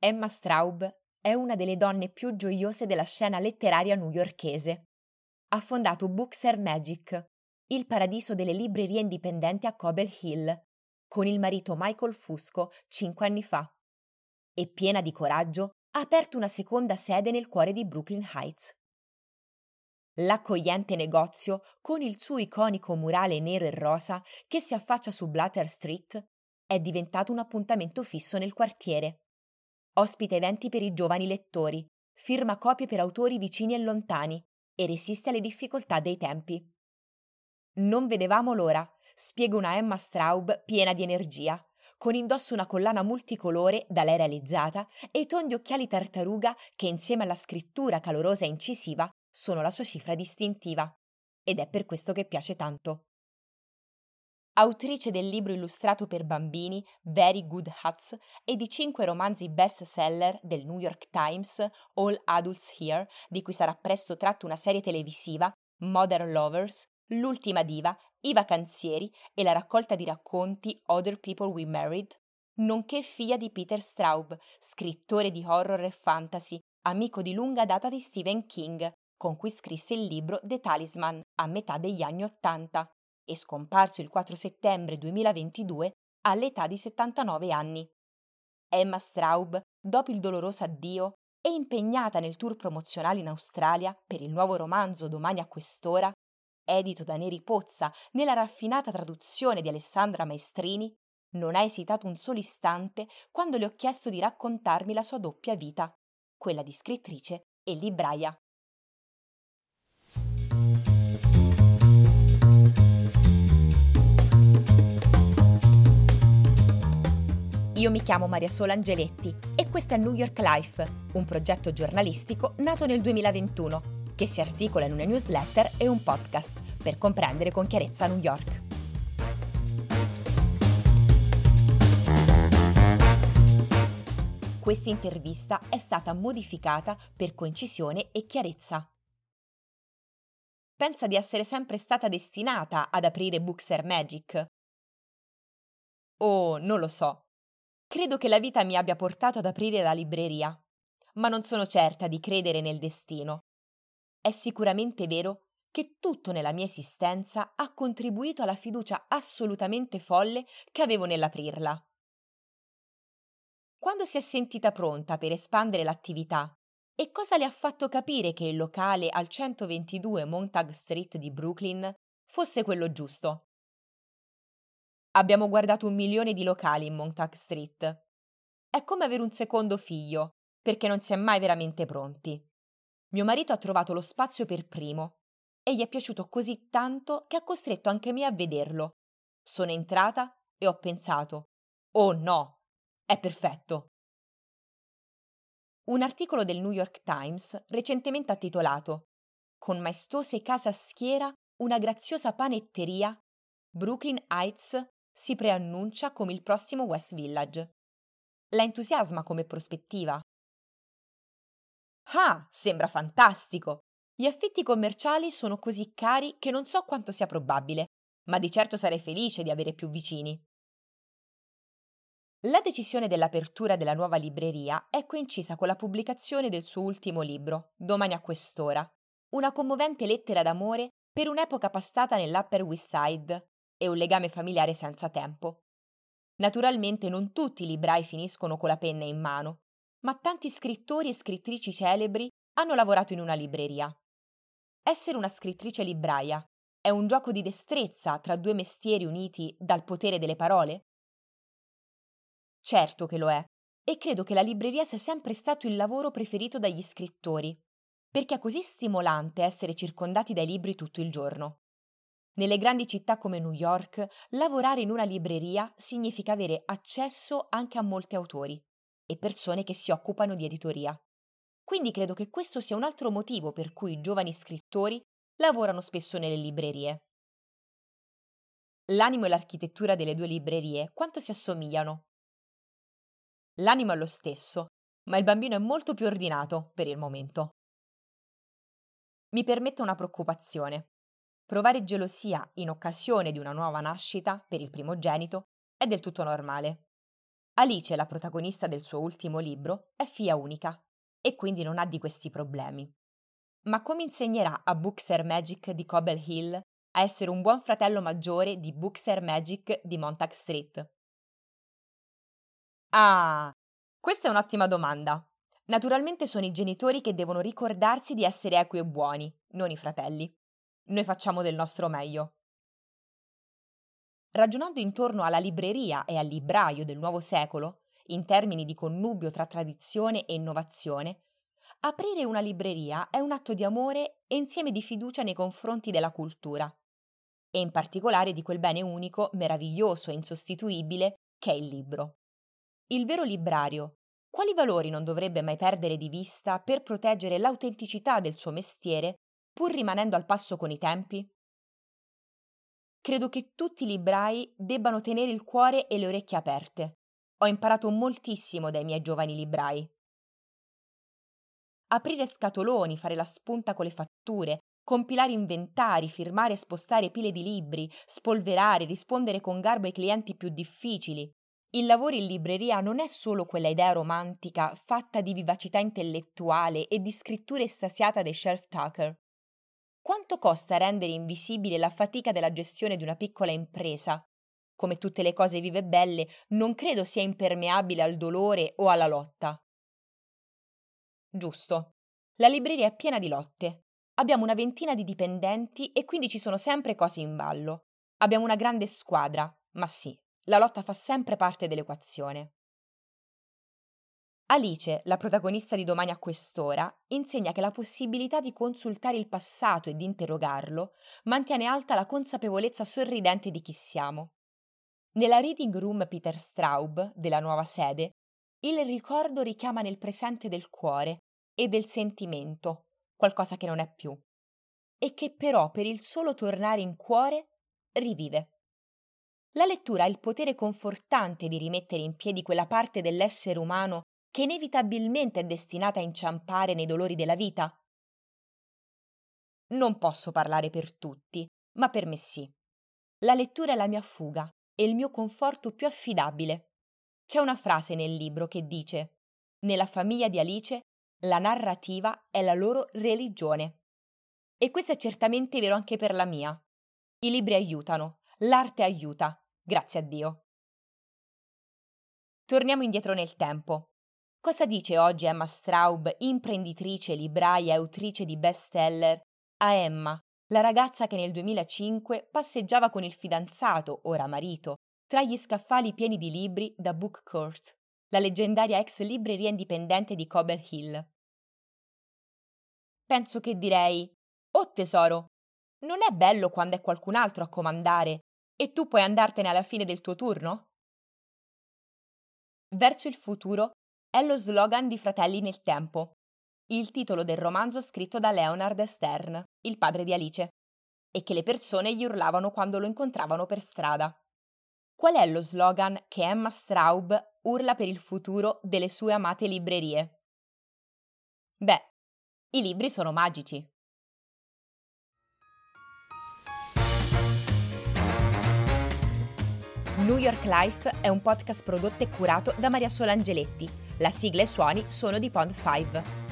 Emma Straub è una delle donne più gioiose della scena letteraria newyorkese. Ha fondato Bookser Magic, il paradiso delle librerie indipendenti a Cobble Hill, con il marito Michael Fusco cinque anni fa. E piena di coraggio, ha aperto una seconda sede nel cuore di Brooklyn Heights. L'accogliente negozio, con il suo iconico murale nero e rosa che si affaccia su Blatter Street, è diventato un appuntamento fisso nel quartiere ospita eventi per i giovani lettori, firma copie per autori vicini e lontani e resiste alle difficoltà dei tempi. Non vedevamo l'ora, spiega una Emma Straub piena di energia, con indosso una collana multicolore da lei realizzata e i tondi occhiali tartaruga che insieme alla scrittura calorosa e incisiva sono la sua cifra distintiva. Ed è per questo che piace tanto autrice del libro illustrato per bambini Very Good Hats e di cinque romanzi best seller del New York Times All Adults Here, di cui sarà presto tratta una serie televisiva, Modern Lovers, L'ultima diva, I vacanzieri e la raccolta di racconti Other People We Married, nonché figlia di Peter Straub, scrittore di horror e fantasy, amico di lunga data di Stephen King, con cui scrisse il libro The Talisman a metà degli anni Ottanta e scomparso il 4 settembre 2022 all'età di 79 anni. Emma Straub, dopo il doloroso addio, è impegnata nel tour promozionale in Australia per il nuovo romanzo Domani a quest'ora, edito da Neri Pozza nella raffinata traduzione di Alessandra Maestrini, non ha esitato un solo istante quando le ho chiesto di raccontarmi la sua doppia vita, quella di scrittrice e libraia. Io mi chiamo Maria Sola Angeletti e questo è New York Life, un progetto giornalistico nato nel 2021 che si articola in una newsletter e un podcast per comprendere con chiarezza New York. Questa intervista è stata modificata per concisione e chiarezza. Pensa di essere sempre stata destinata ad aprire Bookser Magic? Oh, non lo so. Credo che la vita mi abbia portato ad aprire la libreria, ma non sono certa di credere nel destino. È sicuramente vero che tutto nella mia esistenza ha contribuito alla fiducia assolutamente folle che avevo nell'aprirla. Quando si è sentita pronta per espandere l'attività e cosa le ha fatto capire che il locale al 122 Montague Street di Brooklyn fosse quello giusto? Abbiamo guardato un milione di locali in Montauk Street. È come avere un secondo figlio, perché non si è mai veramente pronti. Mio marito ha trovato lo spazio per primo e gli è piaciuto così tanto che ha costretto anche me a vederlo. Sono entrata e ho pensato: Oh no, è perfetto. Un articolo del New York Times recentemente ha titolato Con maestose case a schiera, una graziosa panetteria, Brooklyn Heights si preannuncia come il prossimo West Village. La entusiasma come prospettiva. Ah, sembra fantastico! Gli affitti commerciali sono così cari che non so quanto sia probabile, ma di certo sarei felice di avere più vicini. La decisione dell'apertura della nuova libreria è coincisa con la pubblicazione del suo ultimo libro, Domani a quest'ora, una commovente lettera d'amore per un'epoca passata nell'Upper West Side, e un legame familiare senza tempo. Naturalmente non tutti i librai finiscono con la penna in mano, ma tanti scrittori e scrittrici celebri hanno lavorato in una libreria. Essere una scrittrice libraia è un gioco di destrezza tra due mestieri uniti dal potere delle parole? Certo che lo è, e credo che la libreria sia sempre stato il lavoro preferito dagli scrittori, perché è così stimolante essere circondati dai libri tutto il giorno. Nelle grandi città come New York, lavorare in una libreria significa avere accesso anche a molti autori e persone che si occupano di editoria. Quindi credo che questo sia un altro motivo per cui i giovani scrittori lavorano spesso nelle librerie. L'animo e l'architettura delle due librerie quanto si assomigliano? L'animo è lo stesso, ma il bambino è molto più ordinato per il momento. Mi permette una preoccupazione. Provare gelosia in occasione di una nuova nascita per il primogenito è del tutto normale. Alice, la protagonista del suo ultimo libro, è figlia unica e quindi non ha di questi problemi. Ma come insegnerà a Bookser Magic di Cobble Hill a essere un buon fratello maggiore di Bookser Magic di Montague Street? Ah, questa è un'ottima domanda. Naturalmente sono i genitori che devono ricordarsi di essere equi e buoni, non i fratelli. Noi facciamo del nostro meglio. Ragionando intorno alla libreria e al libraio del nuovo secolo, in termini di connubio tra tradizione e innovazione, aprire una libreria è un atto di amore e insieme di fiducia nei confronti della cultura, e in particolare di quel bene unico, meraviglioso e insostituibile che è il libro. Il vero librario, quali valori non dovrebbe mai perdere di vista per proteggere l'autenticità del suo mestiere, pur rimanendo al passo con i tempi? Credo che tutti i librai debbano tenere il cuore e le orecchie aperte. Ho imparato moltissimo dai miei giovani librai. Aprire scatoloni, fare la spunta con le fatture, compilare inventari, firmare e spostare pile di libri, spolverare, rispondere con garbo ai clienti più difficili. Il lavoro in libreria non è solo quella idea romantica fatta di vivacità intellettuale e di scrittura estasiata dei shelf talker. Quanto costa rendere invisibile la fatica della gestione di una piccola impresa? Come tutte le cose vive belle, non credo sia impermeabile al dolore o alla lotta. Giusto. La libreria è piena di lotte. Abbiamo una ventina di dipendenti e quindi ci sono sempre cose in ballo. Abbiamo una grande squadra, ma sì, la lotta fa sempre parte dell'equazione. Alice, la protagonista di Domani a quest'ora, insegna che la possibilità di consultare il passato e di interrogarlo mantiene alta la consapevolezza sorridente di chi siamo. Nella reading room Peter Straub della nuova sede, il ricordo richiama nel presente del cuore e del sentimento, qualcosa che non è più, e che però per il solo tornare in cuore rivive. La lettura ha il potere confortante di rimettere in piedi quella parte dell'essere umano che inevitabilmente è destinata a inciampare nei dolori della vita? Non posso parlare per tutti, ma per me sì. La lettura è la mia fuga e il mio conforto più affidabile. C'è una frase nel libro che dice Nella famiglia di Alice la narrativa è la loro religione. E questo è certamente vero anche per la mia. I libri aiutano, l'arte aiuta, grazie a Dio. Torniamo indietro nel tempo. Cosa dice oggi Emma Straub, imprenditrice, libraia e autrice di bestseller, a Emma, la ragazza che nel 2005 passeggiava con il fidanzato, ora marito, tra gli scaffali pieni di libri da Book Court, la leggendaria ex libreria indipendente di Cobble Hill? Penso che direi: Oh tesoro, non è bello quando è qualcun altro a comandare e tu puoi andartene alla fine del tuo turno? Verso il futuro è lo slogan di Fratelli nel Tempo, il titolo del romanzo scritto da Leonard Stern, il padre di Alice, e che le persone gli urlavano quando lo incontravano per strada. Qual è lo slogan che Emma Straub urla per il futuro delle sue amate librerie? Beh, i libri sono magici. New York Life è un podcast prodotto e curato da Maria Solangeletti la sigla e i suoni sono di Pond 5.